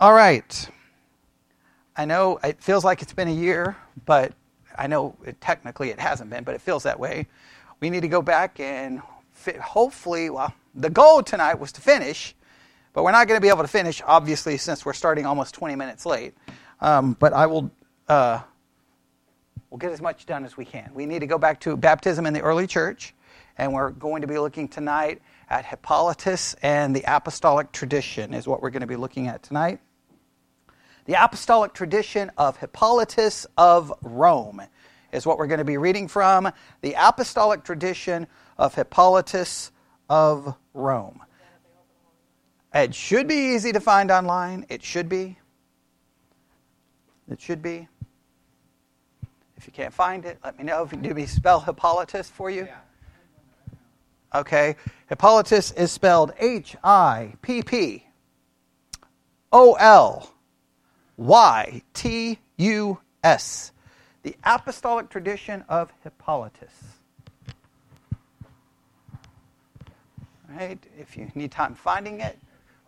All right. I know it feels like it's been a year, but I know it, technically it hasn't been, but it feels that way. We need to go back and fit, hopefully, well, the goal tonight was to finish, but we're not going to be able to finish, obviously, since we're starting almost 20 minutes late. Um, but I will. Uh, we'll get as much done as we can. We need to go back to baptism in the early church, and we're going to be looking tonight at Hippolytus and the apostolic tradition, is what we're going to be looking at tonight. The apostolic tradition of Hippolytus of Rome is what we're going to be reading from. The apostolic tradition of Hippolytus of Rome. It should be easy to find online. It should be. It should be. If you can't find it, let me know. If you do me spell Hippolytus for you. Okay. Hippolytus is spelled H I P P O L Y T U S. The apostolic tradition of Hippolytus. Right? If you need time finding it.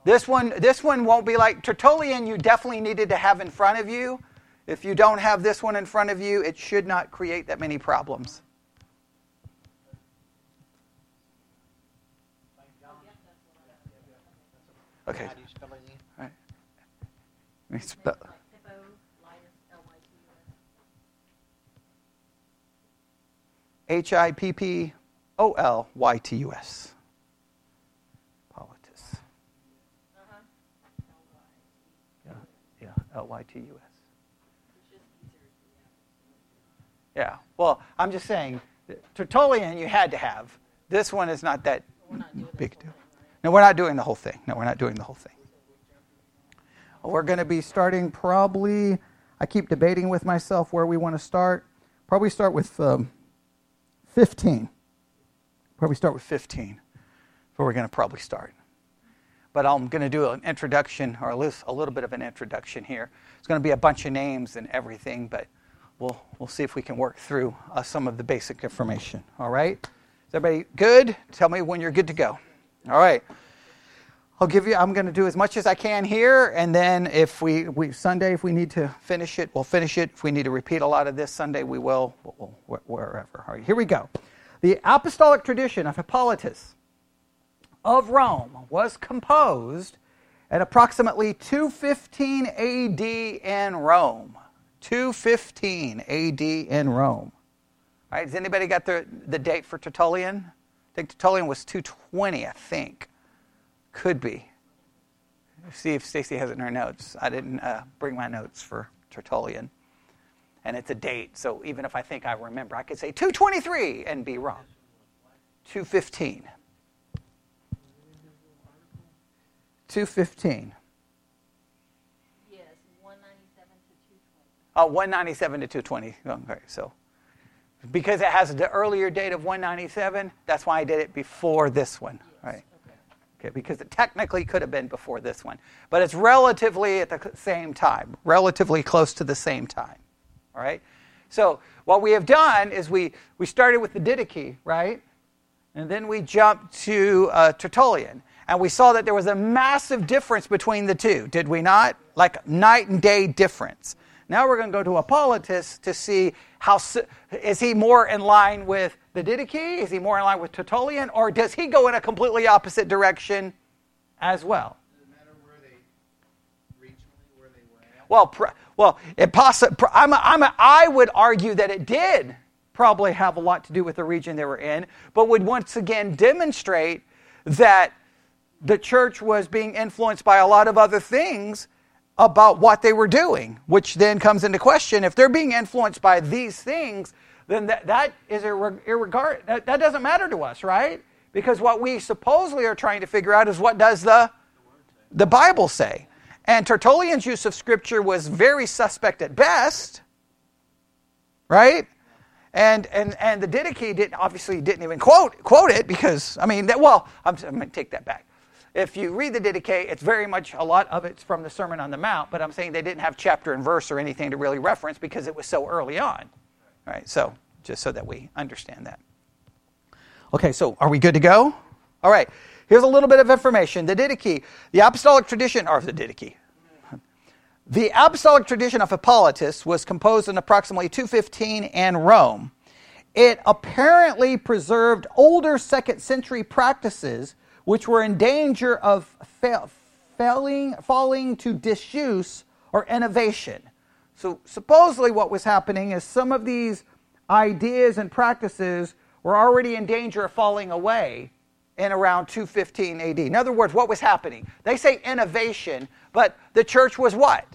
This one, this one won't be like Tertullian, you definitely needed to have in front of you. If you don't have this one in front of you, it should not create that many problems. Okay. All right. Spell. H I P P O L Y T U S. Hippolytus. Yeah, yeah, L Y T U S. Yeah. Well, I'm just saying, Tertullian you had to have. This one is not that big deal. No, we're not doing the whole thing. No, we're not doing the whole thing. We're going to be starting probably. I keep debating with myself where we want to start. Probably start with um, 15. Probably start with 15. Where we're going to probably start. But I'm going to do an introduction, or at least a little bit of an introduction here. It's going to be a bunch of names and everything, but we'll, we'll see if we can work through uh, some of the basic information. All right? Is everybody good? Tell me when you're good to go. All right. I'll give you, I'm going to do as much as I can here, and then if we, we Sunday, if we need to finish it, we'll finish it. If we need to repeat a lot of this Sunday, we will, we'll, wherever. All right, here we go. The apostolic tradition of Hippolytus of Rome was composed at approximately 215 AD in Rome. 215 AD in Rome. All right, has anybody got the, the date for Tertullian? I think Tertullian was 220, I think. Could be. See if Stacy has it in her notes. I didn't uh, bring my notes for Tertullian. And it's a date, so even if I think I remember, I could say 223 and be wrong. 215. 215. Yes, 197 to 220. Oh, 197 to 220. Okay, so because it has the earlier date of 197, that's why I did it before this one. Right. Okay, because it technically could have been before this one. But it's relatively at the same time, relatively close to the same time. All right? So what we have done is we, we started with the Didache, right? And then we jumped to uh, Tertullian. And we saw that there was a massive difference between the two, did we not? Like night and day difference. Now we're going to go to Hippolytus to see how is he more in line with the Didache? Is he more in line with Tertullian, or does he go in a completely opposite direction as well? Well, pr- well, it possi- pr- I'm a, I'm a, I would argue that it did probably have a lot to do with the region they were in, but would once again demonstrate that the church was being influenced by a lot of other things about what they were doing, which then comes into question. If they're being influenced by these things, then that, that is irregard, that, that doesn't matter to us, right? Because what we supposedly are trying to figure out is what does the, the Bible say? And Tertullian's use of Scripture was very suspect at best, right? And, and, and the Didache didn't, obviously didn't even quote, quote it because, I mean, that, well, I'm, I'm going to take that back if you read the Didache, it's very much a lot of it's from the Sermon on the Mount, but I'm saying they didn't have chapter and verse or anything to really reference because it was so early on. All right, so just so that we understand that. Okay, so are we good to go? All right, here's a little bit of information. The Didache, the apostolic tradition, or the Didache, The apostolic tradition of Hippolytus was composed in approximately 215 in Rome. It apparently preserved older second century practices which were in danger of fa- failing, falling to disuse or innovation. So, supposedly, what was happening is some of these ideas and practices were already in danger of falling away in around 215 AD. In other words, what was happening? They say innovation, but the church was what?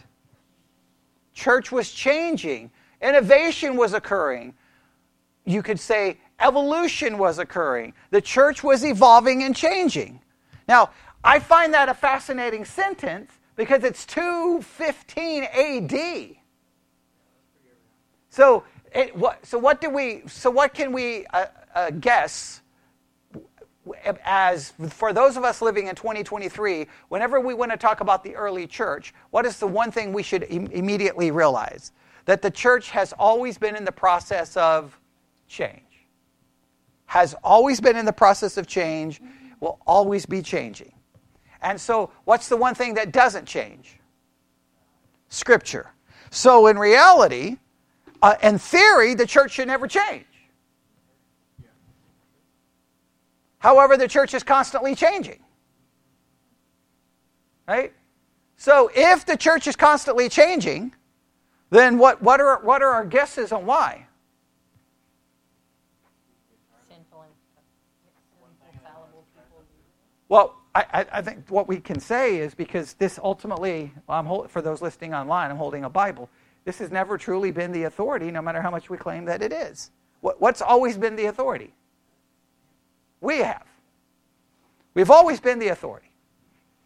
Church was changing. Innovation was occurring. You could say evolution was occurring. The church was evolving and changing. Now, I find that a fascinating sentence because it's 215 AD. So, it, what, so what do we? So what can we uh, uh, guess? As for those of us living in 2023, whenever we want to talk about the early church, what is the one thing we should Im- immediately realize? That the church has always been in the process of change. Has always been in the process of change, will always be changing. And so, what's the one thing that doesn't change? Scripture. So, in reality, uh, in theory, the church should never change. However, the church is constantly changing. Right? So, if the church is constantly changing, then what, what, are, what are our guesses on why? Sinful and sinful, fallible people. Well, I, I, think what we can say is because this ultimately, well, I'm hold, for those listening online, I'm holding a Bible. This has never truly been the authority, no matter how much we claim that it is. What's always been the authority? We have. We've always been the authority.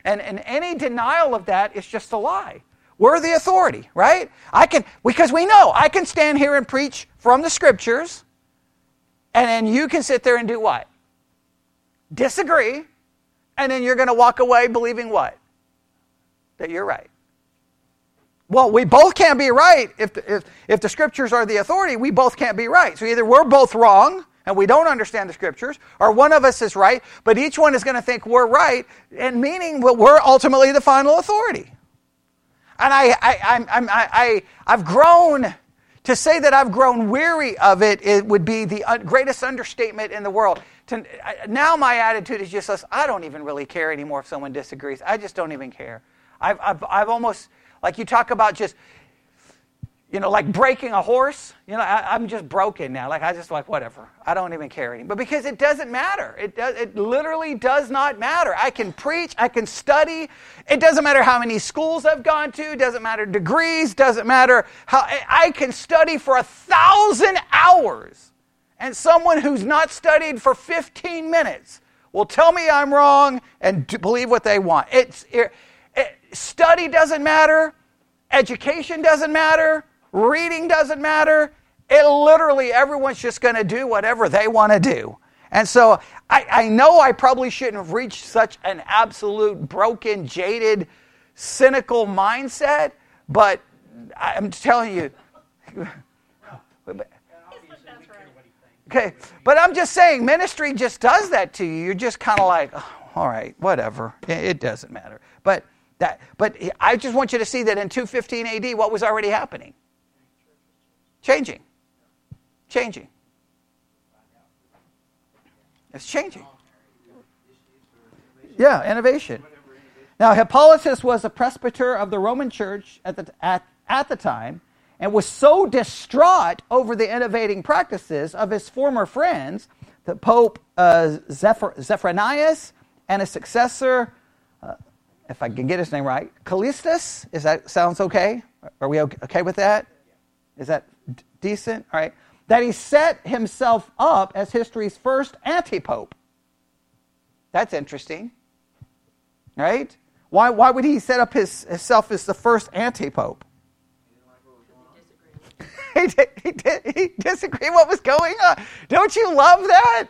And, and any denial of that is just a lie. We're the authority, right? I can because we know I can stand here and preach from the scriptures, and then you can sit there and do what? Disagree, and then you're going to walk away believing what? That you're right. Well, we both can't be right. If the, if, if the scriptures are the authority, we both can't be right. So either we're both wrong and we don't understand the scriptures, or one of us is right, but each one is going to think we're right, and meaning well, we're ultimately the final authority. And I, I, I, I, I, I've grown, to say that I've grown weary of it, it would be the greatest understatement in the world. To, now my attitude is just I don't even really care anymore if someone disagrees. I just don't even care. I've, I've, I've almost, like you talk about just you know, like breaking a horse. You know, I, am just broken now. Like I just like whatever. I don't even care anymore. But because it doesn't matter. It does. It literally does not matter. I can preach. I can study. It doesn't matter how many schools I've gone to. Doesn't matter degrees. Doesn't matter how I can study for a thousand hours, and someone who's not studied for 15 minutes will tell me I'm wrong and believe what they want. It's it, Eh, study doesn't matter. Education doesn't matter Reading doesn't matter. It literally, everyone's just going to do whatever they want to do. And so I, I know I probably shouldn't have reached such an absolute broken, jaded, cynical mindset, but I'm telling you. Okay, but I'm just saying, ministry just does that to you. You're just kind of like, oh, all right, whatever. It doesn't matter. But that, but I just want you to see that in 215 AD, what was already happening? Changing. Changing. It's changing. Yeah, innovation. Now, Hippolytus was a presbyter of the Roman church at the, at, at the time and was so distraught over the innovating practices of his former friends the Pope uh, Zephyr, Zephyrinus and his successor, uh, if I can get his name right, Callistus, is that sounds okay? Are we okay with that? Is that decent? All right. That he set himself up as history's first anti-pope. That's interesting. Right? Why, why would he set up his, himself as the first anti-pope? he, did, he, he disagreed what was going on. Don't you love that?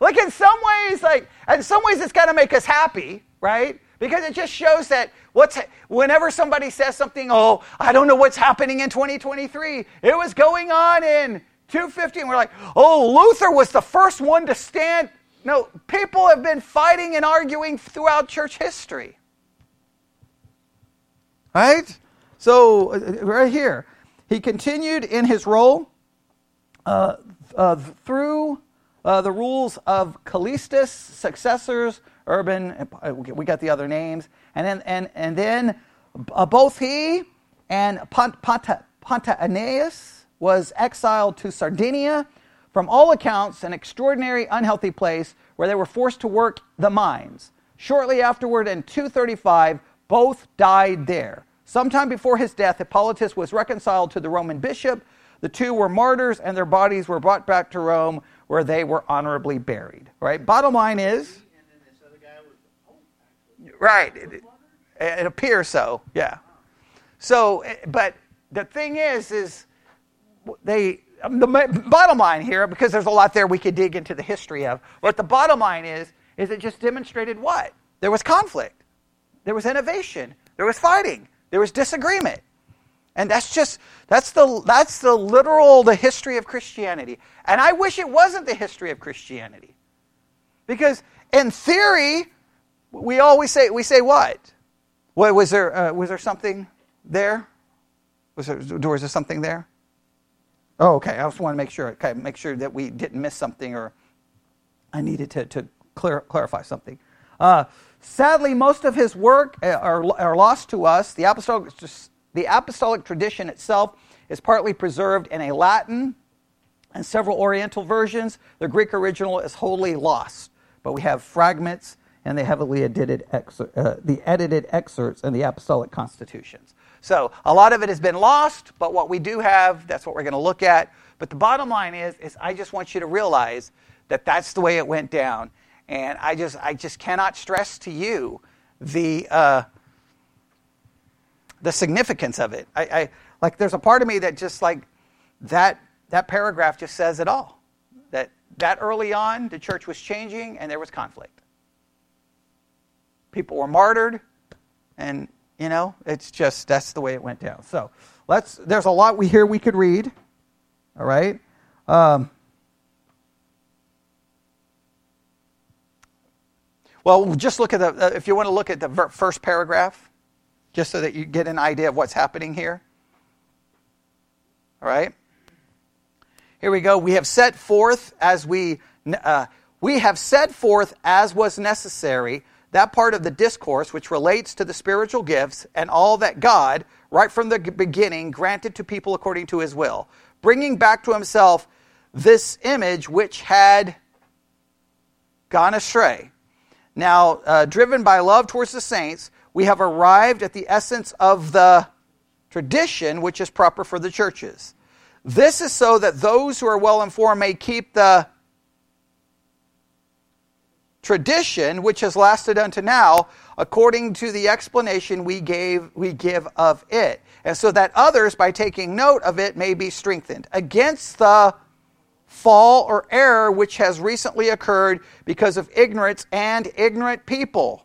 Like in some ways, like in some ways, it's got to make us happy, right? Because it just shows that what's whenever somebody says something, oh, I don't know what's happening in 2023. It was going on in 250. And we're like, oh, Luther was the first one to stand. No, people have been fighting and arguing throughout church history. Right? So, uh, right here, he continued in his role uh, uh, through uh, the rules of Callistus, successors, Urban, uh, we got the other names, and then, and, and then uh, both he and Pont, Ponta, Pontianus was exiled to Sardinia. From all accounts, an extraordinary unhealthy place where they were forced to work the mines. Shortly afterward, in 235, both died there. Sometime before his death, Hippolytus was reconciled to the Roman bishop. The two were martyrs, and their bodies were brought back to Rome, where they were honorably buried. Right? Bottom line is. Right. It, it appears so. Yeah. So, eh, but the thing is, is they the bottom line here, because there's a lot there we could dig into the history of. What the bottom line is, is it just demonstrated what there was conflict, there was innovation, there was fighting, there was disagreement. And that's just that's the that's the literal the history of Christianity. And I wish it wasn't the history of Christianity. Because in theory, we always say we say what? What was there uh, was there something there? Was there was there something there? Oh, okay. I just want to make sure okay, make sure that we didn't miss something or I needed to, to clear, clarify something. Uh, sadly, most of his work uh, are, are lost to us. The apostolic the apostolic tradition itself is partly preserved in a Latin and several Oriental versions. The Greek original is wholly lost, but we have fragments and the heavily edited, excer- uh, the edited excerpts and the apostolic constitutions. So a lot of it has been lost, but what we do have, that's what we're going to look at. But the bottom line is, is I just want you to realize that that's the way it went down, and I just, I just cannot stress to you the uh, the significance of it. I, I, like there's a part of me that just like that that paragraph just says it all. That that early on the church was changing and there was conflict. People were martyred and you know, it's just that's the way it went down. So let's there's a lot we here we could read. All right. Um, well, just look at the uh, if you want to look at the first paragraph just so that you get an idea of what's happening here. All right? Here we go. We have set forth as we uh, we have set forth as was necessary that part of the discourse which relates to the spiritual gifts and all that God, right from the beginning, granted to people according to his will, bringing back to himself this image which had gone astray. Now, uh, driven by love towards the saints, we have arrived at the essence of the tradition which is proper for the churches. This is so that those who are well informed may keep the tradition which has lasted unto now according to the explanation we gave we give of it. And so that others by taking note of it may be strengthened against the fall or error which has recently occurred because of ignorance and ignorant people.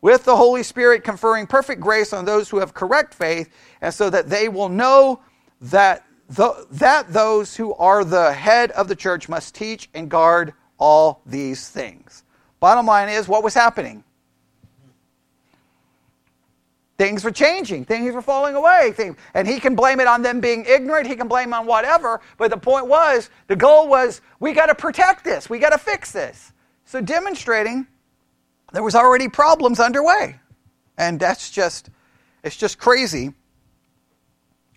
With the Holy Spirit conferring perfect grace on those who have correct faith, and so that they will know that, the, that those who are the head of the church must teach and guard all these things. Bottom line is, what was happening? Things were changing. Things were falling away. And he can blame it on them being ignorant. He can blame on whatever. But the point was, the goal was, we got to protect this. We got to fix this. So demonstrating there was already problems underway. And that's just, it's just crazy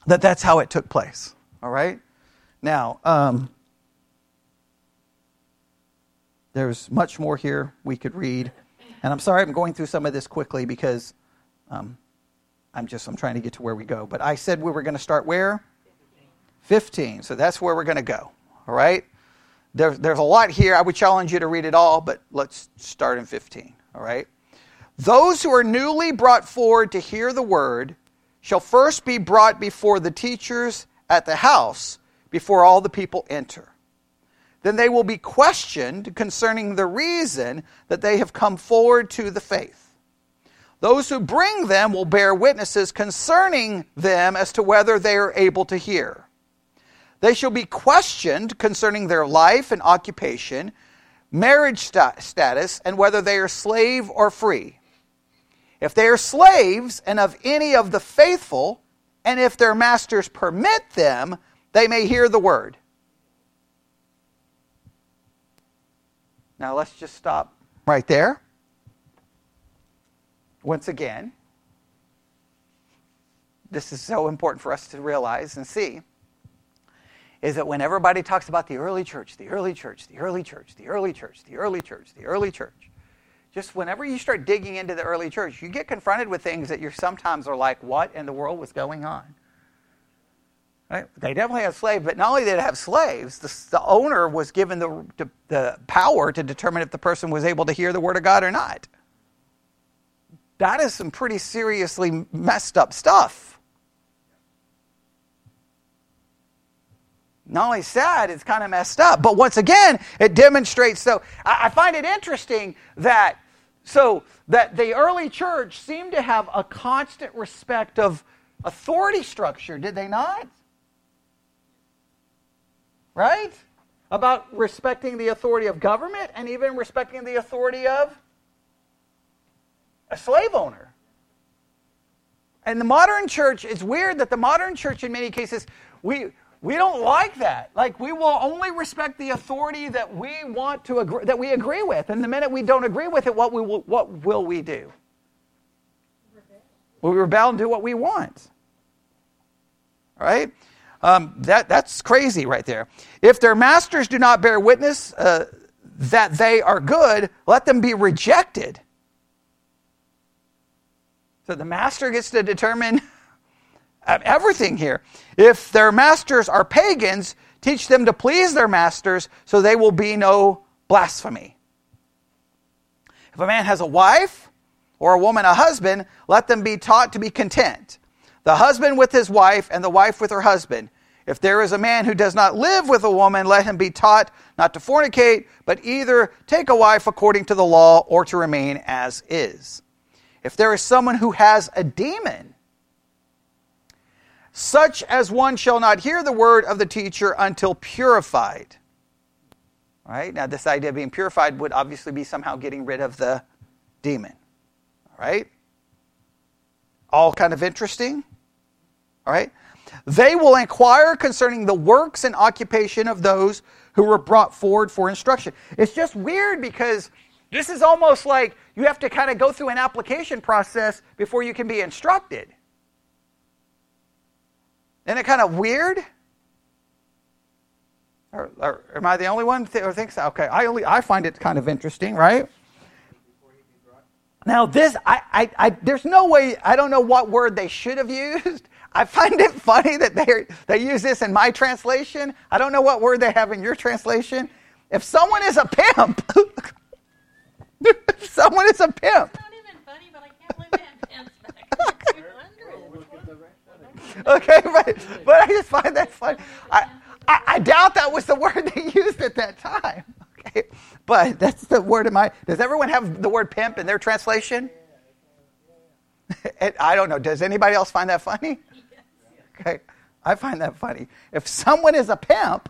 that that's how it took place. All right? Now, um, there's much more here we could read. And I'm sorry I'm going through some of this quickly because um, I'm just I'm trying to get to where we go. But I said we were going to start where? 15. So that's where we're going to go. All right? There, there's a lot here. I would challenge you to read it all, but let's start in 15. All right? Those who are newly brought forward to hear the word shall first be brought before the teachers at the house before all the people enter. Then they will be questioned concerning the reason that they have come forward to the faith. Those who bring them will bear witnesses concerning them as to whether they are able to hear. They shall be questioned concerning their life and occupation marriage st- status, and whether they are slave or free. if they are slaves and of any of the faithful, and if their masters permit them, they may hear the word. Now let's just stop right there. Once again, this is so important for us to realize and see is that when everybody talks about the early church, the early church, the early church, the early church, the early church, the early church, just whenever you start digging into the early church, you get confronted with things that you sometimes are like, what in the world was going on? Right? They definitely had slaves, but not only did they have slaves, the, the owner was given the, the, the power to determine if the person was able to hear the word of God or not. That is some pretty seriously messed up stuff. not only sad, it's kind of messed up. But once again, it demonstrates. So I, find it interesting that so that the early church seemed to have a constant respect of authority structure, did they not? Right? About respecting the authority of government and even respecting the authority of a slave owner. And the modern church, it's weird that the modern church, in many cases, we, we don't like that. Like we will only respect the authority that we want to agree, that we agree with. And the minute we don't agree with it, what we will, what will we do? Rebel. we rebel and do what we want. Right? Um, that that's crazy right there. If their masters do not bear witness uh, that they are good, let them be rejected. So the master gets to determine everything here. If their masters are pagans, teach them to please their masters so they will be no blasphemy. If a man has a wife or a woman a husband, let them be taught to be content. The husband with his wife and the wife with her husband. If there is a man who does not live with a woman, let him be taught not to fornicate, but either take a wife according to the law or to remain as is. If there is someone who has a demon, such as one shall not hear the word of the teacher until purified. Right? Now, this idea of being purified would obviously be somehow getting rid of the demon. All right? All kind of interesting. All right? They will inquire concerning the works and occupation of those who were brought forward for instruction. It's just weird because this is almost like you have to kind of go through an application process before you can be instructed. Isn't it kind of weird? Or, or am I the only one who thinks? Okay, I only I find it kind of interesting, right? Now this, I, I, I, there's no way. I don't know what word they should have used. I find it funny that they they use this in my translation. I don't know what word they have in your translation. If someone is a pimp, if someone is a pimp. It's not even funny, but I can't believe they had pimps back okay, right. But I just find that funny. I, I, I, doubt that was the word they used at that time. Okay, but that's the word of my. Does everyone have the word pimp in their translation? I don't know. Does anybody else find that funny? Okay, I find that funny. If someone is a pimp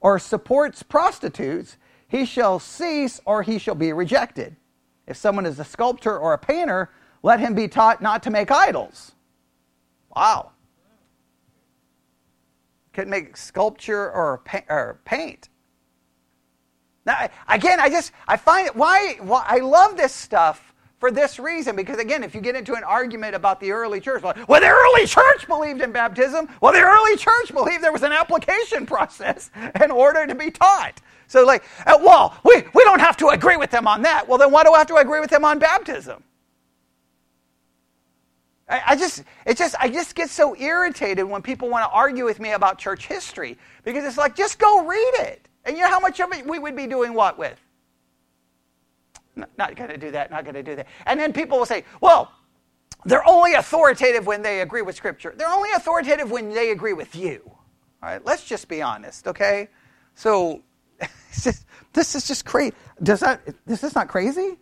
or supports prostitutes, he shall cease or he shall be rejected. If someone is a sculptor or a painter, let him be taught not to make idols. Wow could make sculpture or, or paint. Now, again, I just I find it why, why I love this stuff for this reason because again, if you get into an argument about the early church, well, the early church believed in baptism. Well, the early church believed there was an application process in order to be taught. So, like, well, we, we don't have to agree with them on that. Well, then why do I have to agree with them on baptism? I, I just, it just, I just get so irritated when people want to argue with me about church history because it's like, just go read it. And you know how much of it we would be doing what with? Not, going to do that, not going to do that. And then people will say, well, they're only authoritative when they agree with Scripture. They're only authoritative when they agree with you. All right, let's just be honest, okay? So, just, this is just crazy. Does that, is this not crazy?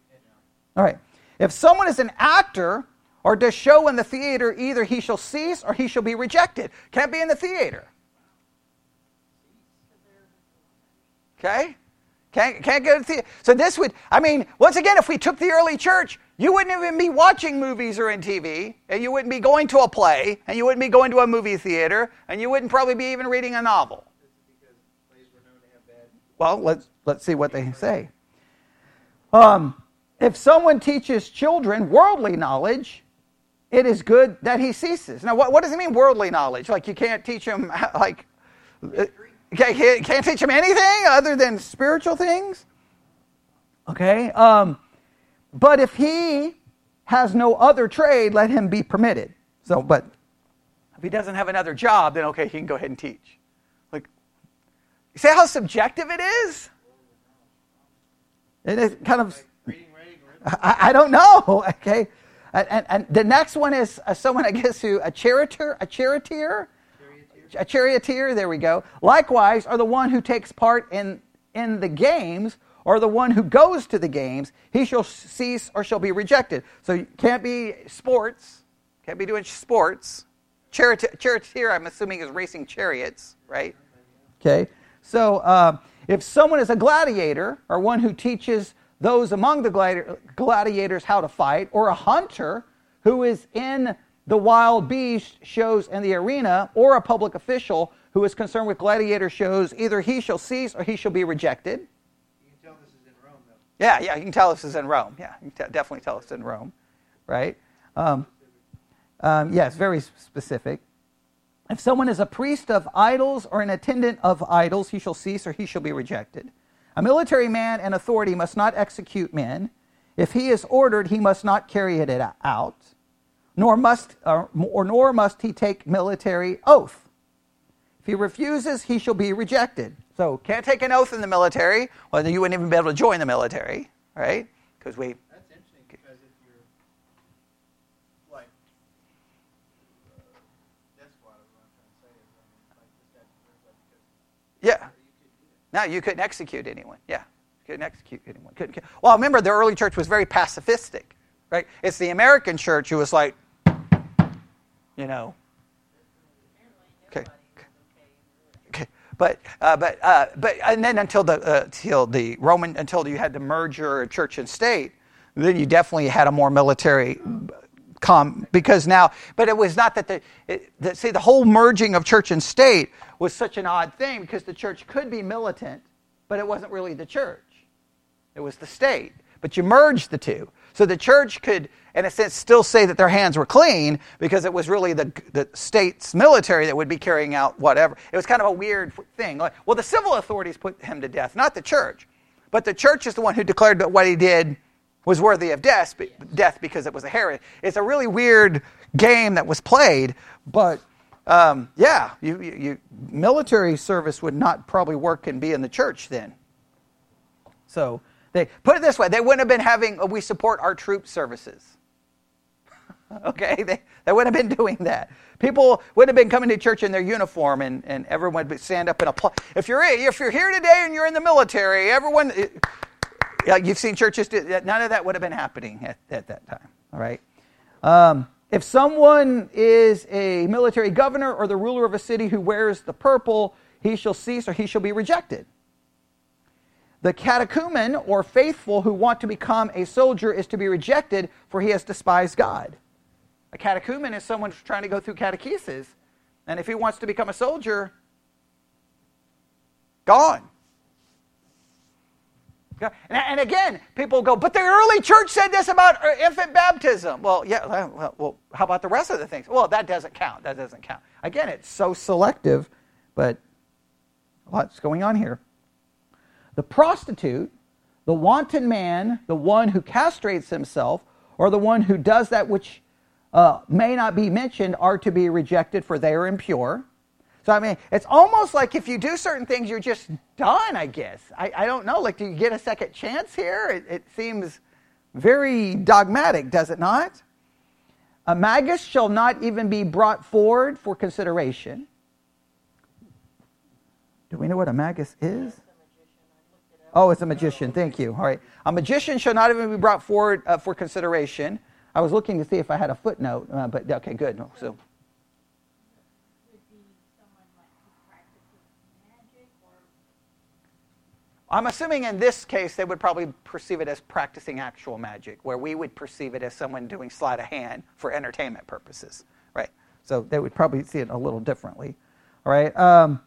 All right. If someone is an actor or does show in the theater either he shall cease or he shall be rejected. Can't be in the theater. Okay? Can't, can't go to the. So this would, I mean, once again, if we took the early church, you wouldn't even be watching movies or in TV, and you wouldn't be going to a play, and you wouldn't be going to a movie theater, and you wouldn't probably be even reading a novel. Well, let's let's see what they say. Um, if someone teaches children worldly knowledge, it is good that he ceases. Now, what, what does it mean, worldly knowledge? Like you can't teach them, like, can't, can't teach them anything other than spiritual things? Okay. Um, but if he has no other trade, let him be permitted. So, but if he doesn't have another job, then okay, he can go ahead and teach. Like, you see how subjective it is? It is kind of. I, I don't know. Okay. And, and, the next one is uh, someone, I guess, who a charioteer, a charioteer, a charioteer. There we go. Likewise, are the one who takes part in in the games or the one who goes to the games, he shall cease or shall be rejected. So you can't be sports, can't be doing sports. Charioteer, I'm assuming, is racing chariots, right? Okay. So uh, if someone is a gladiator or one who teaches those among the gladiators how to fight, or a hunter who is in the wild beast shows in the arena, or a public official who is concerned with gladiator shows, either he shall cease or he shall be rejected. You can tell this is in Rome, though. Yeah, yeah, you can tell this is in Rome. Yeah, you can t- definitely tell it's in Rome, right? Um, um, yes, very specific. If someone is a priest of idols or an attendant of idols, he shall cease or he shall be rejected. A military man and authority must not execute men. If he is ordered, he must not carry it out, nor must or, or nor must he take military oath. If he refuses, he shall be rejected. So can't take an oath in the military. Well, then you wouldn't even be able to join the military, right? Because we. That's interesting because if you're like, uh, that's what I'm trying to say is like the statute Yeah. Now you couldn't execute anyone. Yeah, you couldn't execute anyone. Couldn't. Well, remember the early church was very pacifistic, right? It's the American church who was like, you know. Okay. Okay. But, uh, but, uh, but, and then until the, uh, until the Roman, until you had the merger of church and state, then you definitely had a more military come because now, but it was not that the, it, the, see, the whole merging of church and state was such an odd thing because the church could be militant, but it wasn't really the church. It was the state. But you merged the two. So the church could, in a sense, still say that their hands were clean because it was really the, the state's military that would be carrying out whatever. It was kind of a weird thing. Like, well, the civil authorities put him to death, not the church. But the church is the one who declared that what he did was worthy of death, death because it was a heresy. It's a really weird game that was played, but um, yeah, you, you, you, military service would not probably work and be in the church then. So they put it this way: they wouldn't have been having uh, we support our troop services. okay, they, they wouldn't have been doing that. People would have been coming to church in their uniform, and, and everyone would stand up and applaud. If you're if you're here today and you're in the military, everyone. Yeah, you've seen churches do that. None of that would have been happening at, at that time. All right. Um, if someone is a military governor or the ruler of a city who wears the purple, he shall cease or he shall be rejected. The catechumen or faithful who want to become a soldier is to be rejected, for he has despised God. A catechumen is someone trying to go through catechesis, and if he wants to become a soldier, gone. And again, people go, but the early church said this about uh, infant baptism. Well, yeah, well, well, how about the rest of the things? Well, that doesn't count. That doesn't count. Again, it's so selective, but what's going on here? The prostitute, the wanton man, the one who castrates himself, or the one who does that which uh, may not be mentioned are to be rejected, for they are impure. So, I mean, it's almost like if you do certain things, you're just done, I guess. I, I don't know. Like, do you get a second chance here? It, it seems very dogmatic, does it not? A magus shall not even be brought forward for consideration. Do we know what a magus is? Oh, it's a magician. Thank you. All right. A magician shall not even be brought forward uh, for consideration. I was looking to see if I had a footnote, uh, but okay, good. So. I'm assuming in this case they would probably perceive it as practicing actual magic, where we would perceive it as someone doing sleight of hand for entertainment purposes, right? So they would probably see it a little differently, all right? Um,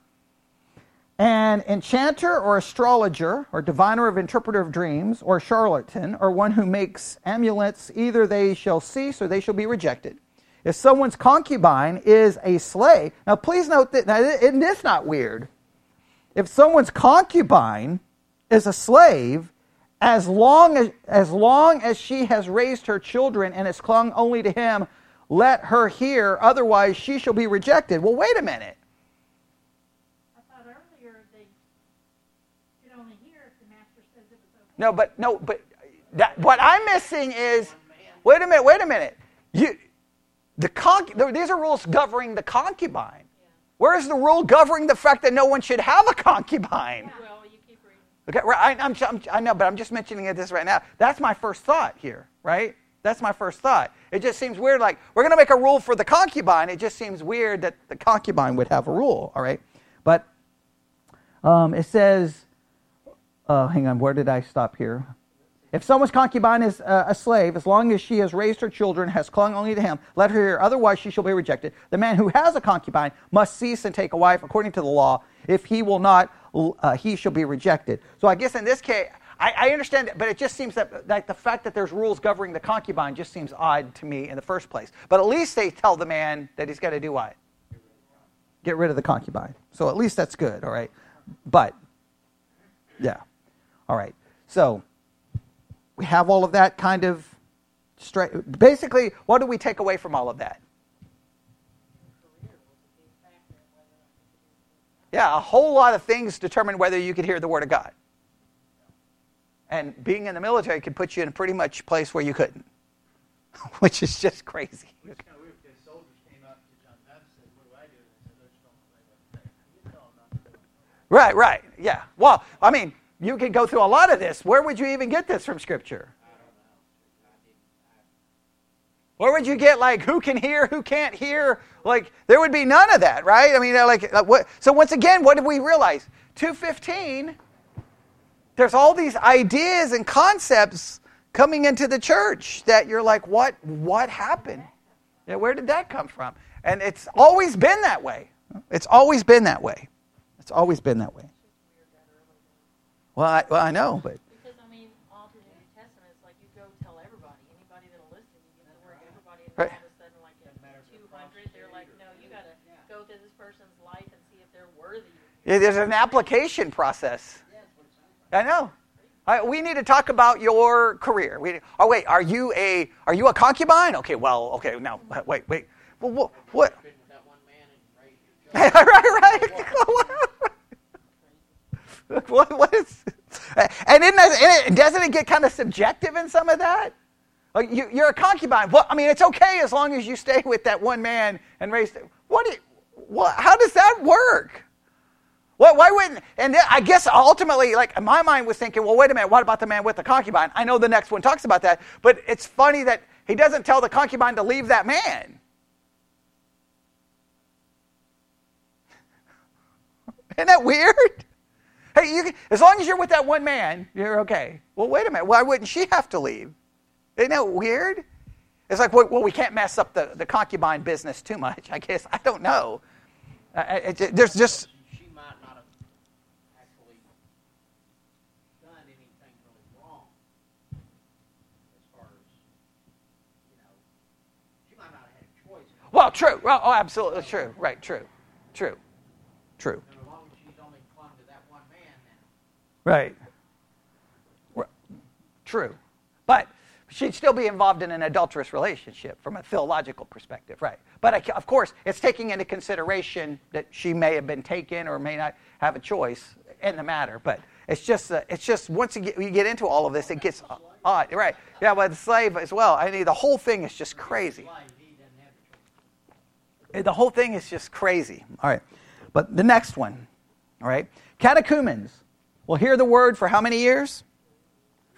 an enchanter or astrologer or diviner of interpreter of dreams or charlatan or one who makes amulets, either they shall cease or they shall be rejected. If someone's concubine is a slave, now please note that, now, isn't this not weird? If someone's concubine is a slave, as long as, as long as she has raised her children and has clung only to him, let her hear, otherwise she shall be rejected. Well, wait a minute. No, but no, but that, what I'm missing is wait a minute, wait a minute. You, the conc- these are rules governing the concubine. Where's the rule governing the fact that no one should have a concubine? Well, you keep reading. Okay, right, I, I'm, I'm, I know, but I'm just mentioning it this right now. That's my first thought here, right? That's my first thought. It just seems weird. Like we're going to make a rule for the concubine. It just seems weird that the concubine would have a rule. All right, but um, it says uh, hang on, where did I stop here? If someone's concubine is uh, a slave, as long as she has raised her children, has clung only to him, let her hear, otherwise she shall be rejected. The man who has a concubine must cease and take a wife according to the law. If he will not, uh, he shall be rejected. So I guess in this case, I, I understand, but it just seems that, that the fact that there's rules governing the concubine just seems odd to me in the first place. But at least they tell the man that he's got to do what? Get rid of the concubine. So at least that's good, all right? But, yeah. All right. So we have all of that kind of straight. Basically, what do we take away from all of that? Yeah, a whole lot of things determine whether you could hear the word of God. And being in the military could put you in a pretty much place where you couldn't, which is just crazy. Right, right, yeah. Well, I mean, you could go through a lot of this. Where would you even get this from Scripture? Where would you get like who can hear, who can't hear? Like there would be none of that, right? I mean, like uh, what? So once again, what did we realize? Two fifteen. There's all these ideas and concepts coming into the church that you're like, what? What happened? Yeah, where did that come from? And it's always been that way. It's always been that way. It's always been that way. Well, I, well, I know, but. Because, I mean, all through the New Testament, it's like you go tell everybody, anybody that'll listen, you get the word everybody, and right. all of a sudden, like at 200, they're like, no, you got to go through this person's life and see if they're worthy. Yeah, there's an application process. I know. I, we need to talk about your career. We, oh wait, are you a are you a concubine? Okay, well, okay, now wait, wait. Well, what? what? right, right. what, what is, and, that, and doesn't it get kind of subjective in some of that? Like you, are a concubine. Well, I mean, it's okay as long as you stay with that one man and raise. What? what how does that work? What, why wouldn't? And I guess ultimately, like my mind was thinking, well, wait a minute. What about the man with the concubine? I know the next one talks about that, but it's funny that he doesn't tell the concubine to leave that man. Isn't that weird? Hey, you as long as you're with that one man, you're okay. Well, wait a minute. Why wouldn't she have to leave? Isn't that weird? It's like, well, we can't mess up the, the concubine business too much. I guess I don't know. Uh, it, it, there's just. She might not have actually done anything really wrong, as far as you know. She might not have had a choice. Well, true. Well, oh, absolutely true. Right. True. True. True. Right. True. But she'd still be involved in an adulterous relationship from a theological perspective, right? But of course, it's taking into consideration that she may have been taken or may not have a choice in the matter. But it's just, uh, it's just once you get, you get into all of this, it gets odd, right? Yeah, but the slave as well. I mean, the whole thing is just crazy. The whole thing is just crazy. All right. But the next one, all right? Catechumens will hear the word for how many years?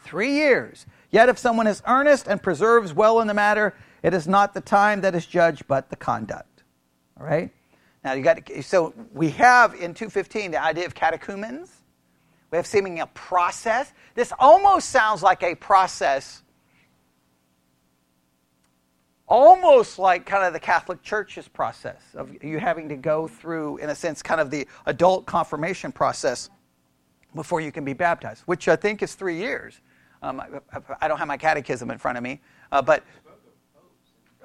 Three years. Yet if someone is earnest and preserves well in the matter, it is not the time that is judged, but the conduct. All right? Now you got to, so we have in 215 the idea of catechumens, We have seeming a process. This almost sounds like a process, almost like kind of the Catholic Church's process of you having to go through, in a sense, kind of the adult confirmation process before you can be baptized, which I think is three years. Um, I, I, don't have my catechism in front of me, uh, but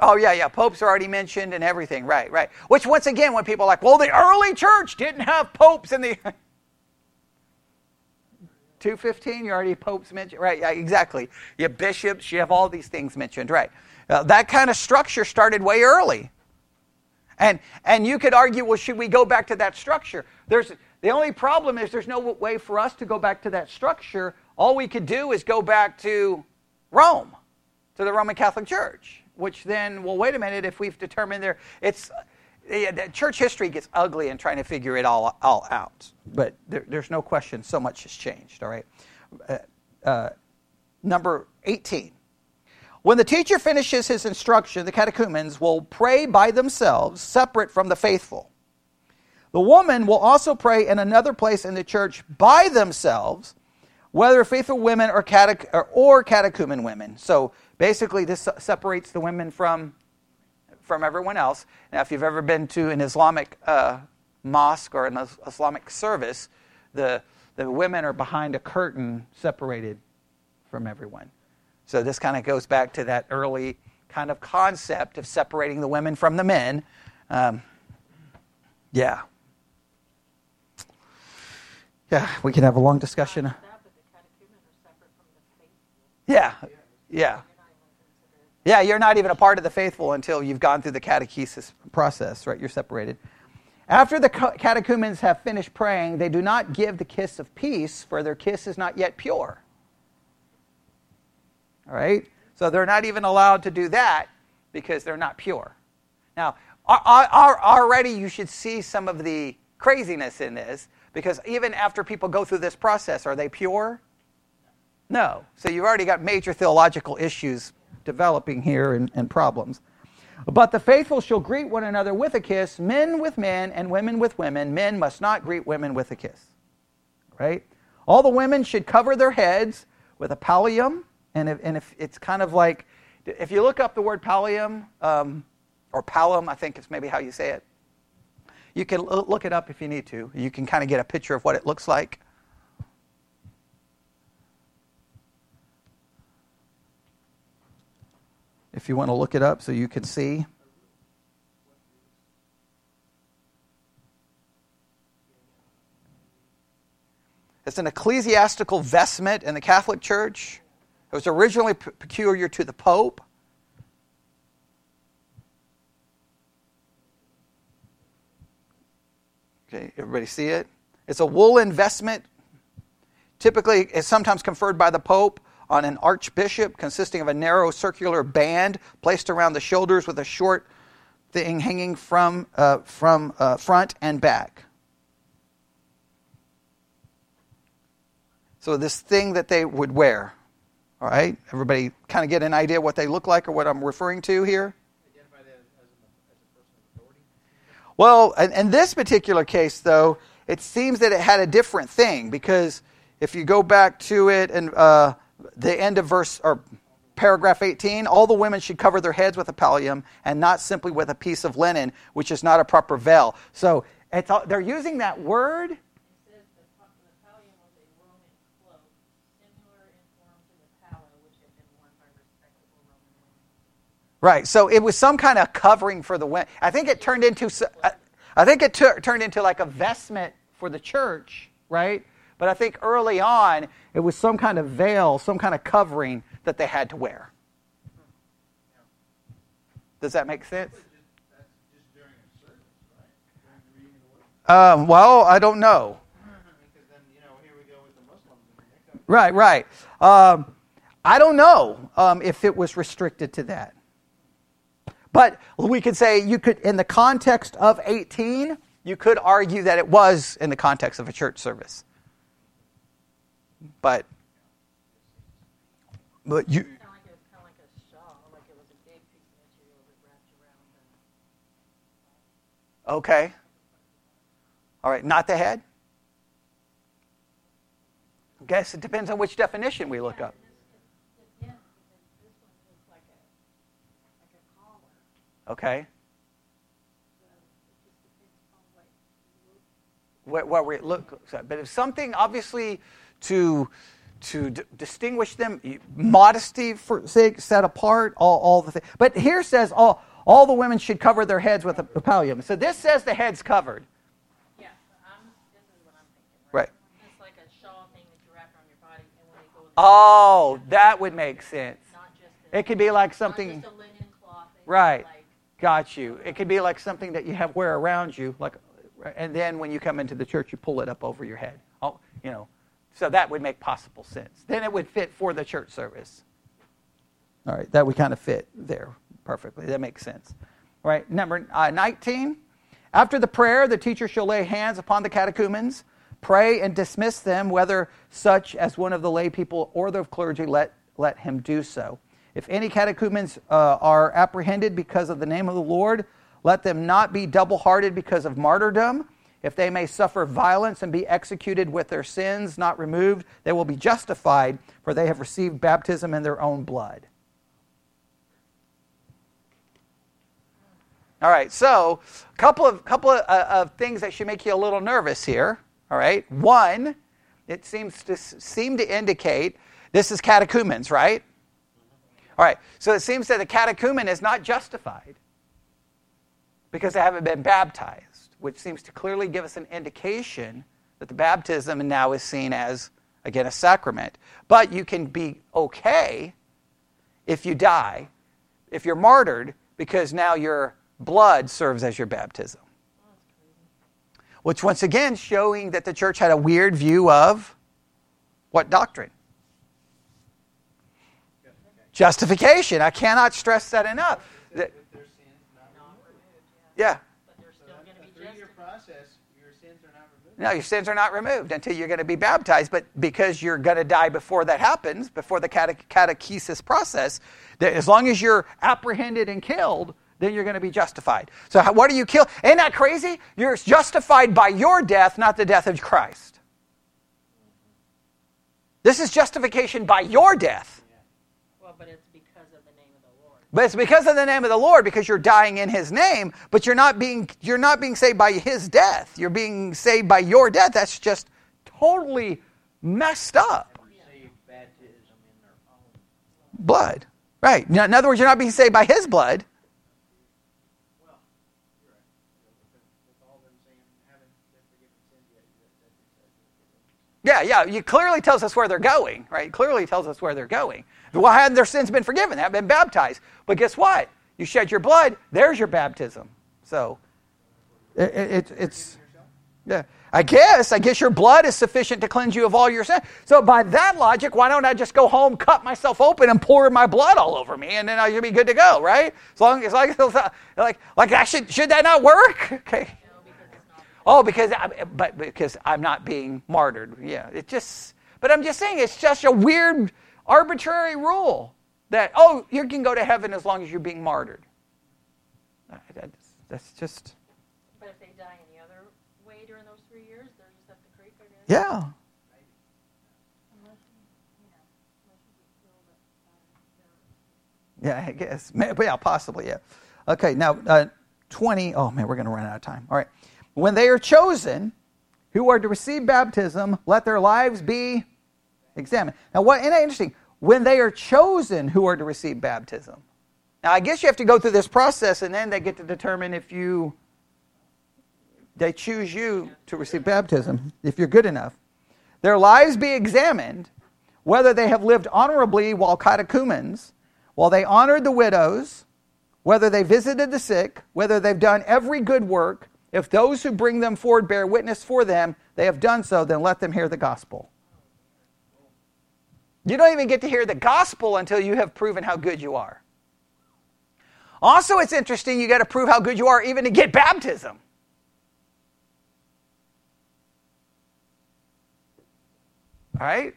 Oh, yeah, yeah. Popes are already mentioned and everything. Right, right. Which, once again, when people are like, well, the early church didn't have popes in the. 215, you already popes mentioned. Right, yeah, exactly. You have bishops, you have all these things mentioned. Right. Uh, that kind of structure started way early. And, and you could argue, well, should we go back to that structure? There's, the only problem is there's no way for us to go back to that structure. All we could do is go back to Rome, to the Roman Catholic Church which then, well, wait a minute, if we've determined there, it's, yeah, church history gets ugly in trying to figure it all, all out. But there, there's no question so much has changed, all right? Uh, uh, number 18. When the teacher finishes his instruction, the catechumens will pray by themselves, separate from the faithful. The woman will also pray in another place in the church by themselves, whether faithful women or, catech- or, or catechumen women. So Basically, this separates the women from, from everyone else. Now, if you've ever been to an Islamic uh, mosque or an Islamic service, the, the women are behind a curtain separated from everyone. So this kind of goes back to that early kind of concept of separating the women from the men. Um, yeah. Yeah, we can have a long discussion. Yeah, yeah. Yeah, you're not even a part of the faithful until you've gone through the catechesis process, right? You're separated. After the catechumens have finished praying, they do not give the kiss of peace, for their kiss is not yet pure. All right? So they're not even allowed to do that because they're not pure. Now, already you should see some of the craziness in this because even after people go through this process, are they pure? No. So you've already got major theological issues developing here and, and problems. But the faithful shall greet one another with a kiss, men with men and women with women. Men must not greet women with a kiss. Right? All the women should cover their heads with a pallium. And if, and if it's kind of like, if you look up the word pallium, um, or pallium, I think it's maybe how you say it. You can look it up if you need to. You can kind of get a picture of what it looks like. if you want to look it up so you can see. It's an ecclesiastical vestment in the Catholic Church. It was originally peculiar to the Pope. Okay, everybody see it? It's a woollen vestment. Typically, it's sometimes conferred by the Pope on an archbishop consisting of a narrow circular band placed around the shoulders with a short thing hanging from, uh, from uh, front and back. So, this thing that they would wear. All right? Everybody kind of get an idea what they look like or what I'm referring to here? Well, in, in this particular case, though, it seems that it had a different thing because if you go back to it and uh, the end of verse or paragraph 18 all the women should cover their heads with a pallium and not simply with a piece of linen which is not a proper veil. So all, they're using that word Right. So it was some kind of covering for the women. I think it turned into. I think it t- turned into like a vestment for the church, right? But I think early on, it was some kind of veil, some kind of covering that they had to wear. Does that make sense? Um, well, I don't know. Right, right. Um, I don't know um, if it was restricted to that. But we could say you could, in the context of 18, you could argue that it was in the context of a church service. But but you. Okay. All right, not the head? I guess it depends on which definition we look up. this- it- Yes, because this one is like a, like a collar, Okay? so it just depends on what what, look. But if something obviously to to d- distinguish them, modesty for sake, set apart, all, all the things. But here says all all the women should cover their heads with a, a pallium. So this says the head's covered. Yeah, I'm, this is what I'm thinking, Right. It's like a shawl thing that you wrap around your body, and when they go. Oh, that would make sense. Not just a. It could be like something. just a linen cloth. It could Right. Got you. It could be like something that you have wear around you, like, and then when you come into the church, you pull it up over your head. Oh, you know, so that would make possible sense. Then it would fit for the church service. All right, that would kind of fit there perfectly. That makes sense. All right, number uh, 19. After the prayer, the teacher shall lay hands upon the catechumens, pray and dismiss them, whether such as one of the lay people or the clergy let, let him do so. If any catechumens uh, are apprehended because of the name of the Lord, let them not be double hearted because of martyrdom. If they may suffer violence and be executed with their sins not removed, they will be justified, for they have received baptism in their own blood. All right, so a couple of couple of, uh, of things that should make you a little nervous here. All right, one, it seems to seem to indicate this is catechumens, right? All right, so it seems that the catechumen is not justified because they haven't been baptized, which seems to clearly give us an indication that the baptism now is seen as again a sacrament. But you can be okay if you die, if you're martyred, because now your blood serves as your baptism. Which, once again, showing that the church had a weird view of what doctrine? Justification. I cannot stress that enough. That- With their sins not Not removed. removed, yeah. but they're still So gonna be a three-year process, your sins are not removed. No, your sins are not removed until you're going to be baptized. But because you're going to die before that happens, before the cate- catechesis process, that as long as you're apprehended and killed, then you're going to be justified. So, how, what do you kill? Ain't that crazy? You're justified by your death, not the death of Christ. This is justification by your death. Well, but it's because of the name of the Lord. But it's because of the name of the Lord, because you're dying in His name. But you're not being you're not being saved by His death. You're being saved by your death. That's just totally messed up. Blood, right? In other words, you're not being saved by His blood. Yeah, yeah. It clearly tells us where they're going, right? Clearly tells us where they're going. Why hadn't their sins been forgiven? They haven't been baptized. But guess what? You shed your blood. There's your baptism. So, it, it, it's yeah. I guess. I guess your blood is sufficient to cleanse you of all your sin. So by that logic, why don't I just go home, cut myself open, and pour my blood all over me, and then I'll be good to go, right? As long as like like like that should should that not work? Okay. Oh, because I, but because I'm not being martyred. Yeah, it just. But I'm just saying, it's just a weird, arbitrary rule that oh, you can go to heaven as long as you're being martyred. Uh, That's, just But if they die any other way during those three years, they're just up the creek, I guess. yeah. Unless you, you know, unless you get killed at, Yeah, I guess. Yeah, possibly, yeah. Okay, now uh, 20. Oh, man, we're going to run out of time. All right. When they are chosen, who are to receive baptism, let their lives be examined. Now, what, isn't that interesting? When they are chosen, who are to receive baptism? Now, I guess you have to go through this process, and then they get to determine if you, they choose you to receive baptism, if you're good enough. Their lives be examined, whether they have lived honorably while catechumens, while they honored the widows, whether they visited the sick, whether they've done every good work. If those who bring them forward bear witness for them, they have done so, then let them hear the gospel. You don't even get to hear the gospel until you have proven how good you are. Also, it's interesting, you got to prove how good you are even to get baptism. All right?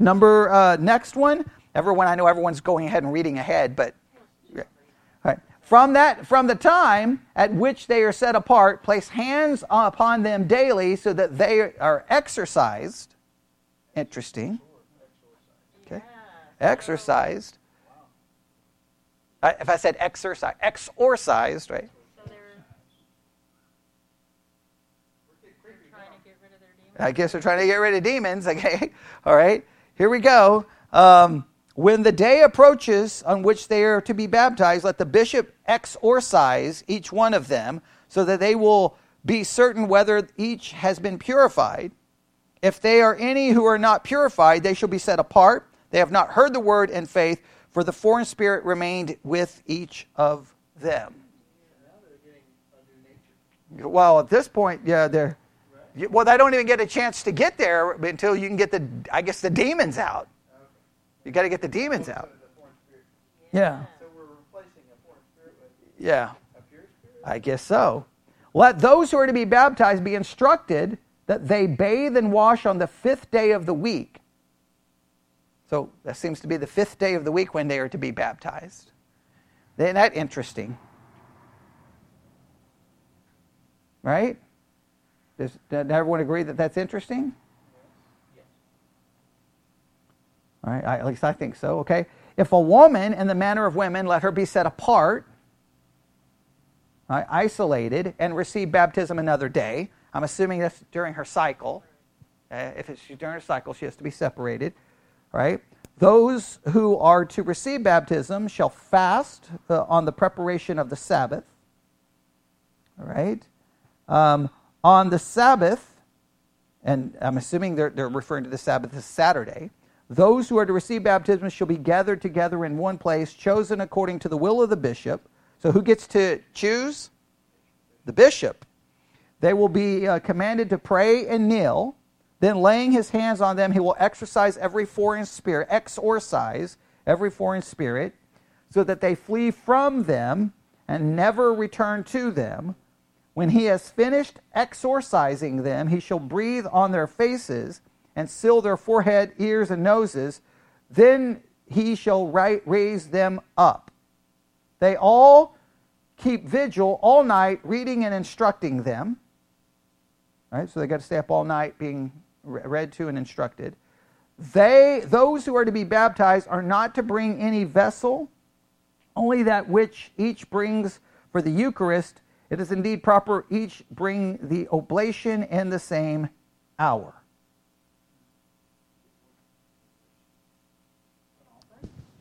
Number uh, next one. Everyone, I know everyone's going ahead and reading ahead, but. All right. From that, from the time at which they are set apart, place hands upon them daily, so that they are exercised. Interesting. Yeah. Exercised. I- If I said exercise, exorcised, right? So they're, they're trying to get rid of their demons. I guess we're trying to get rid of demons. Okay. All right. Here we go. Um, when the day approaches on which they are to be baptized, let the bishop exorcise each one of them so that they will be certain whether each has been purified. If they are any who are not purified, they shall be set apart. They have not heard the word in faith, for the foreign spirit remained with each of them. Well, at this point, yeah, they're. Well, they don't even get a chance to get there until you can get the, I guess, the demons out. You got to get the demons out. The. Yeah. So we're replacing a foreign spirit with Yeah. a pure spirit? I guess so. Let those who are to be baptized be instructed that they bathe and wash on the fifth day of the week. So that seems to be the fifth day of the week when they are to be baptized. Isn't that interesting? Right? Does, does everyone agree that that's interesting? All right, I, at least I think so. Okay. If a woman in the manner of women, let her be set apart right, isolated, and receive baptism another day. I'm assuming that's during her cycle. Uh, if it's during her cycle, she has to be separated, right? Those who are to receive baptism shall fast uh, on the preparation of the Sabbath, all right? Um, on the Sabbath, and I'm assuming they're, they're referring to the Sabbath as Saturday. Those who are to receive baptism shall be gathered together in one place, chosen according to the will of the bishop. So, who gets to choose? The bishop. They will be uh, commanded to pray and kneel. Then, laying his hands on them, he will exorcise every foreign spirit, exorcise every foreign spirit, so that they flee from them and never return to them. When he has finished exorcising them, he shall breathe on their faces and seal their forehead, ears, and noses. Then he shall raise them up. They all keep vigil all night, reading and instructing them. Right? So they got to stay up all night being read to and instructed. They, those who are to be baptized, are not to bring any vessel, only that which each brings for the Eucharist. It is indeed proper each bring the oblation in the same hour.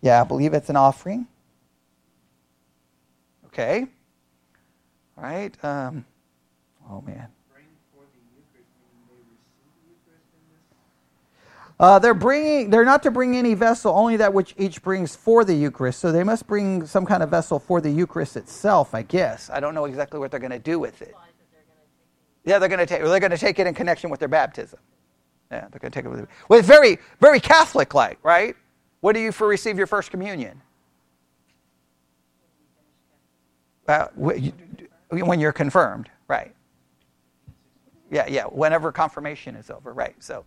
Yeah, I believe it's an offering. Okay. All right. Um, oh, man. Bring for the Eucharist, meaning they receive the Eucharist in this? Uh, they're bringing. They're not to bring any vessel, only that which each brings for the Eucharist. So they must bring some kind of vessel for the Eucharist itself. I guess. I don't know exactly what they're going to do with it. Yeah, they're going to take. They're going to take it in connection with their baptism. Yeah, they're going to take it with. Well, it's very, very Catholic-like, right? What do you for receive your first communion? Uh, when you're confirmed, right? Yeah, yeah. Whenever confirmation is over, right? So,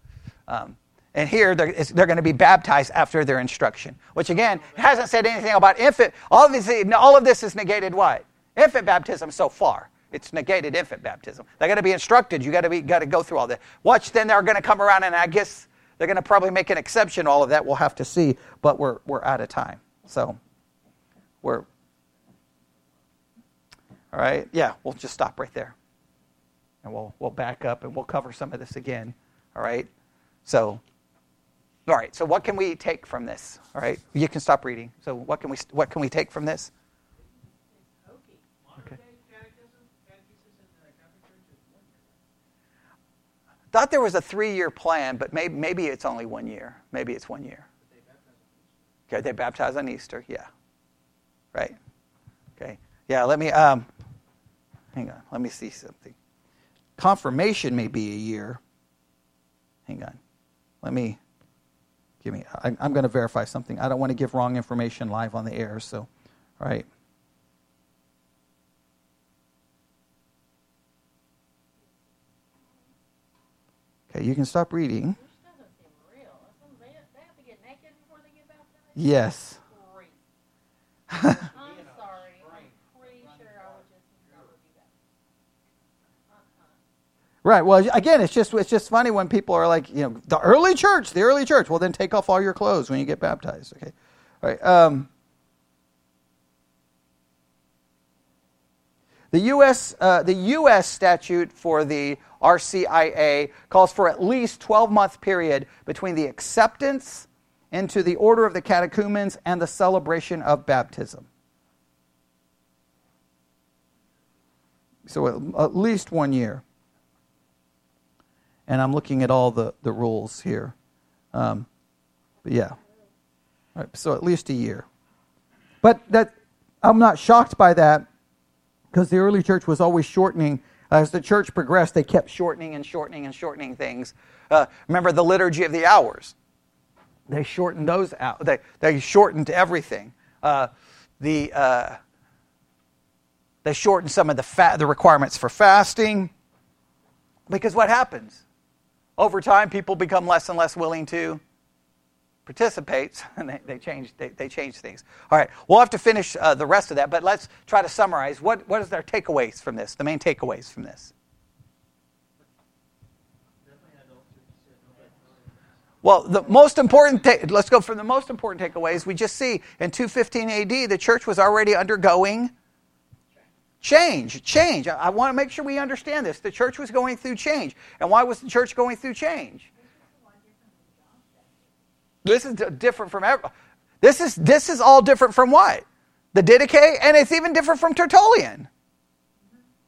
um, and here they're, they're going to be baptized after their instruction, which again hasn't said anything about infant. All of this, all of this is negated. What infant baptism so far? It's negated infant baptism. They're going to be instructed. You got to be got to go through all that. Watch, then they're going to come around, and I guess they're going to probably make an exception. All of that we'll have to see, but we're we're out of time. So, we're all right. Yeah, we'll just stop right there, and we'll we'll back up and we'll cover some of this again. All right. So, all right. So, what can we take from this? All right. You can stop reading. So, what can we what can we take from this? Okay. Catechism, catechesis in the Catholic Church is one year. Thought there was a three-year plan, but maybe maybe it's only one year. Maybe it's one year. But they baptize on Easter. Okay, they baptize on Easter. Yeah. Right. Okay. Yeah. Let me um. Hang on. Let me see something. Confirmation may be a year. Hang on. Let me. Give me. I, I'm going to verify something. I don't want to give wrong information live on the air. So, all right. Okay, you can stop reading. This doesn't seem real. Doesn't- They, they have to get naked before they get baptized? Yes. Great. I'm sorry. I'm pretty sure I would just never do that. Uh-huh. Right. Well, again, it's just it's just funny when people are like, you know, the early church, the early church. Well, then take off all your clothes when you get baptized. Okay. All right. Um, the U.S. Uh, the U.S. statute for the RCIA calls for at least 12 month period between the acceptance into the order of the catechumens and the celebration of baptism. So at, at least one year and I'm looking at all the, the rules here. Um, but yeah. So at least a year. But that I'm not shocked by that because the early church was always shortening. As the church progressed, they kept shortening and shortening and shortening things. Uh, remember the liturgy of the hours. They shortened those out. They, they shortened everything. Uh, the, uh, they shortened some of the, fa- the requirements for fasting. Because what happens? Over time, people become less and less willing to participate, and they, they, change, they, they change things. All right, we'll have to finish uh, the rest of that, but let's try to summarize. What, what is their takeaways from this, the main takeaways from this? Well, the most important, ta- let's go from the most important takeaways. We just see in 215 AD, the church was already undergoing Change, change. I, want to make sure we understand this. The church was going through change. And why was the church going through change? This is different from ever. This is this is all different from what? The Didache, and it's even different from Tertullian.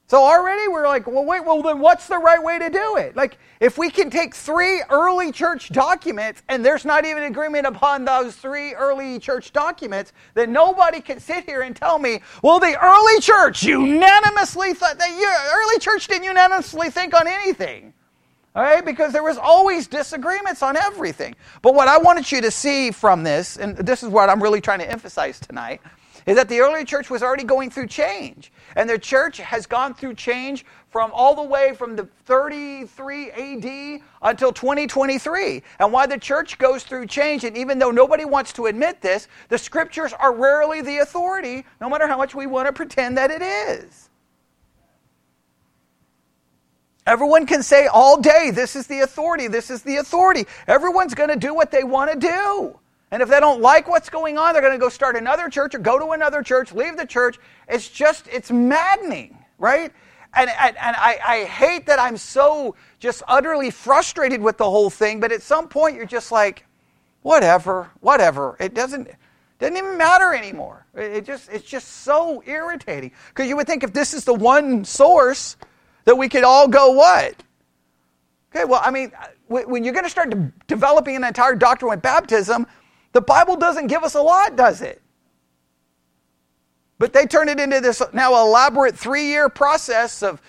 So already we're like, well, wait, well, then what's the right way to do it? Like, if we can take three early church documents and there's not even agreement upon those three early church documents, then nobody can sit here and tell me, well, the early church unanimously thought, the early church didn't unanimously think on anything. All right, because there was always disagreements on everything. But what I wanted you to see from this, and this is what I'm really trying to emphasize tonight, is that the early church was already going through change. And the church has gone through change from all the way from the 33 AD until 2023. And why the church goes through change, and even though nobody wants to admit this, the scriptures are rarely the authority, no matter how much we want to pretend that it is. Everyone can say all day, this is the authority, this is the authority. Everyone's going to do what they want to do. And if they don't like what's going on, they're going to go start another church or go to another church, leave the church. It's just, it's maddening, right? And, and, and I, I hate that I'm so just utterly frustrated with the whole thing, but at some point you're just like, whatever, whatever. It doesn't, doesn't even matter anymore. It just, it's just so irritating. Because you would think if this is the one source, that we could all go what? Okay, well, I mean, uh, when you're going to start de- developing an entire doctrine with baptism, the Bible doesn't give us a lot, does it? But they turn it into this now elaborate three year process of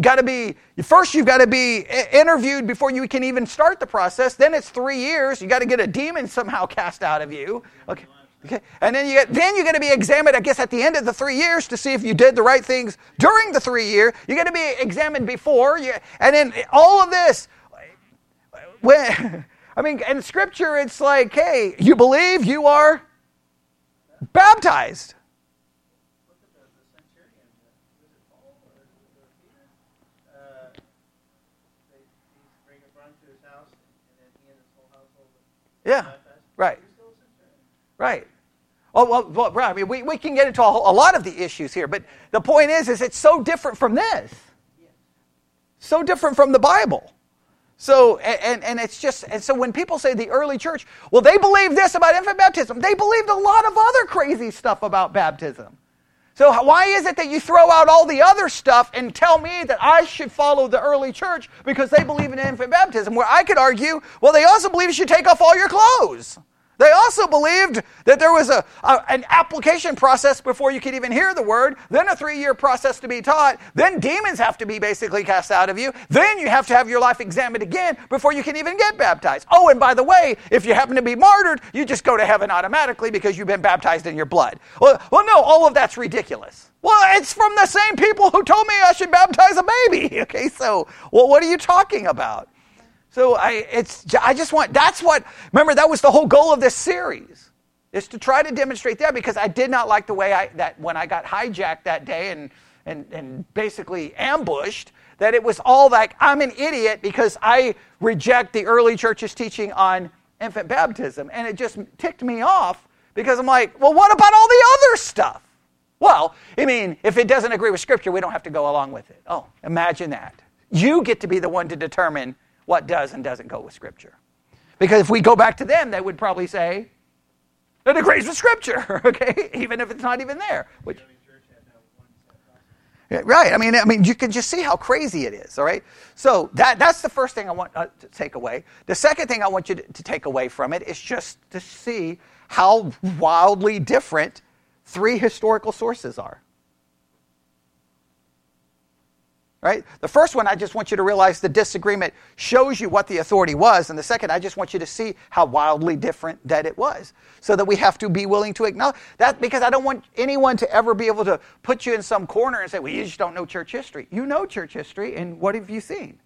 got to be first you've got to be interviewed before you can even start the process. Then it's three years you got to get a demon somehow cast out of you. Okay okay. And then you get then you're going to be examined i guess at the end of the three years to see if you did the right things during the three year. You're going to be examined before you, and then all of this when I mean, in Scripture, it's like, hey, you believe, you are baptized. Yeah, right. Right. Oh, well, well, I mean, we, we can get into a, a lot of the issues here, but the point is, is it's so different from this. So different from the Bible. So, and, and it's just, and so when people say the early church, well, they believe this about infant baptism. They believed a lot of other crazy stuff about baptism. So, why is it that you throw out all the other stuff and tell me that I should follow the early church because they believe in infant baptism? Where I could argue, well, they also believe you should take off all your clothes. They also believed that there was a, a, an application process before you could even hear the word, then a three year process to be taught, then demons have to be basically cast out of you, then you have to have your life examined again before you can even get baptized. Oh, and by the way, if you happen to be martyred, you just go to heaven automatically because you've been baptized in your blood. Well, well no, all of that's ridiculous. Well, it's from the same people who told me I should baptize a baby. Okay, so, well, what are you talking about? So I, it's, I just want, that's what, remember, that was the whole goal of this series, is to try to demonstrate that because I did not like the way I, that when I got hijacked that day and, and, and basically ambushed that it was all like, I'm an idiot because I reject the early church's teaching on infant baptism. And it just ticked me off because I'm like, well, what about all the other stuff? Well, I mean, if it doesn't agree with Scripture, we don't have to go along with it. Oh, imagine that. You get to be the one to determine what does and doesn't go with Scripture. Because if we go back to them, they would probably say, it agrees with Scripture, okay? Even if it's not even there. Which, right. I mean, I mean, you can just see how crazy it is. All right. So that that's the first thing I want uh, to take away. The second thing I want you to, to take away from it is just to see how wildly different three historical sources are. Right? The first one, I just want you to realize the disagreement shows you what the authority was. And the second, I just want you to see how wildly different that it was. So that we have to be willing to acknowledge that because I don't want anyone to ever be able to put you in some corner and say, well, you just don't know church history. You know church history, and what have you seen?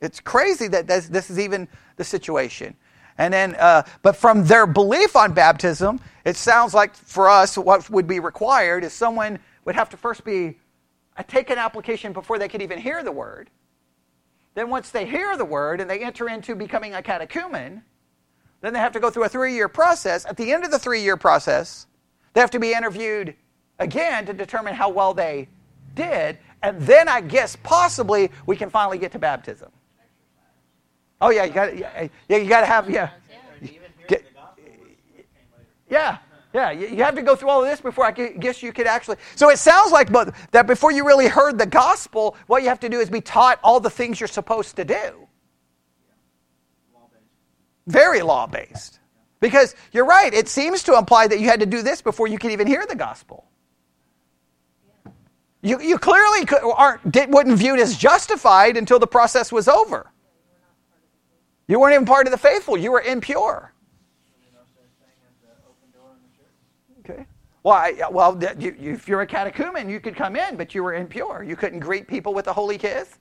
It's crazy that this, this is even the situation. And then, uh, but from their belief on baptism, it sounds like for us, what would be required is someone would have to first be uh, take an application before they could even hear the word. Then, once they hear the word and they enter into becoming a catechumen, then they have to go through a three year process. At the end of the three year process, they have to be interviewed again to determine how well they did. And then, I guess, possibly, we can finally get to baptism. Oh yeah, you got yeah, yeah, you got to have yeah. Get, yeah, yeah, you have to go through all of this before I guess you could actually. So it sounds like that before you really heard the gospel, what you have to do is be taught all the things you're supposed to do. Very law based. Because you're right, it seems to imply that you had to do this before you could even hear the gospel. You, you clearly could, aren't, did, wasn't viewed as justified until the process was over. You weren't even part of the faithful. You were impure. Well, I, well, if you're a catechumen, you could come in, but you were impure. You couldn't greet people with a holy kiss,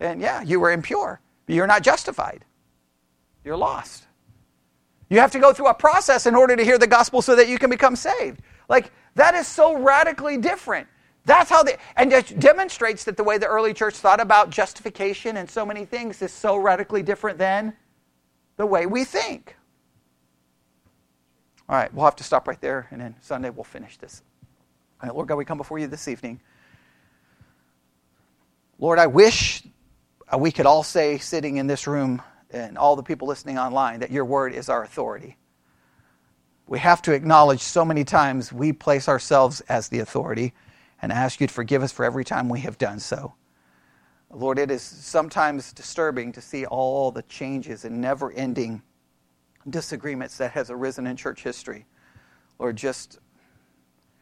and yeah, you were impure. You're not justified. You're lost. You have to go through a process in order to hear the gospel so that you can become saved. Like that is so radically different. That's how they, and it demonstrates that the way the early church thought about justification and so many things is so radically different than the way we think. All right, we'll have to stop right there, and then Sunday we'll finish this. All right, Lord God, we come before you this evening. Lord, I wish uh, we could all say, sitting in this room, and all the people listening online, that your word is our authority. We have to acknowledge so many times we place ourselves as the authority and ask you to forgive us for every time we have done so. Lord, it is sometimes disturbing to see all the changes and never ending disagreements that has arisen in church history. Lord, just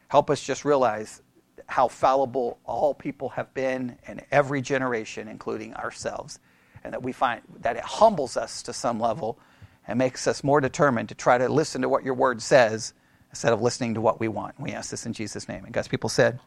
help us just realize how fallible all people have been in every generation, including ourselves, and that we find that it humbles us to some level and makes us more determined to try to listen to what your word says instead of listening to what we want. We ask this in Jesus' name. And God's people said,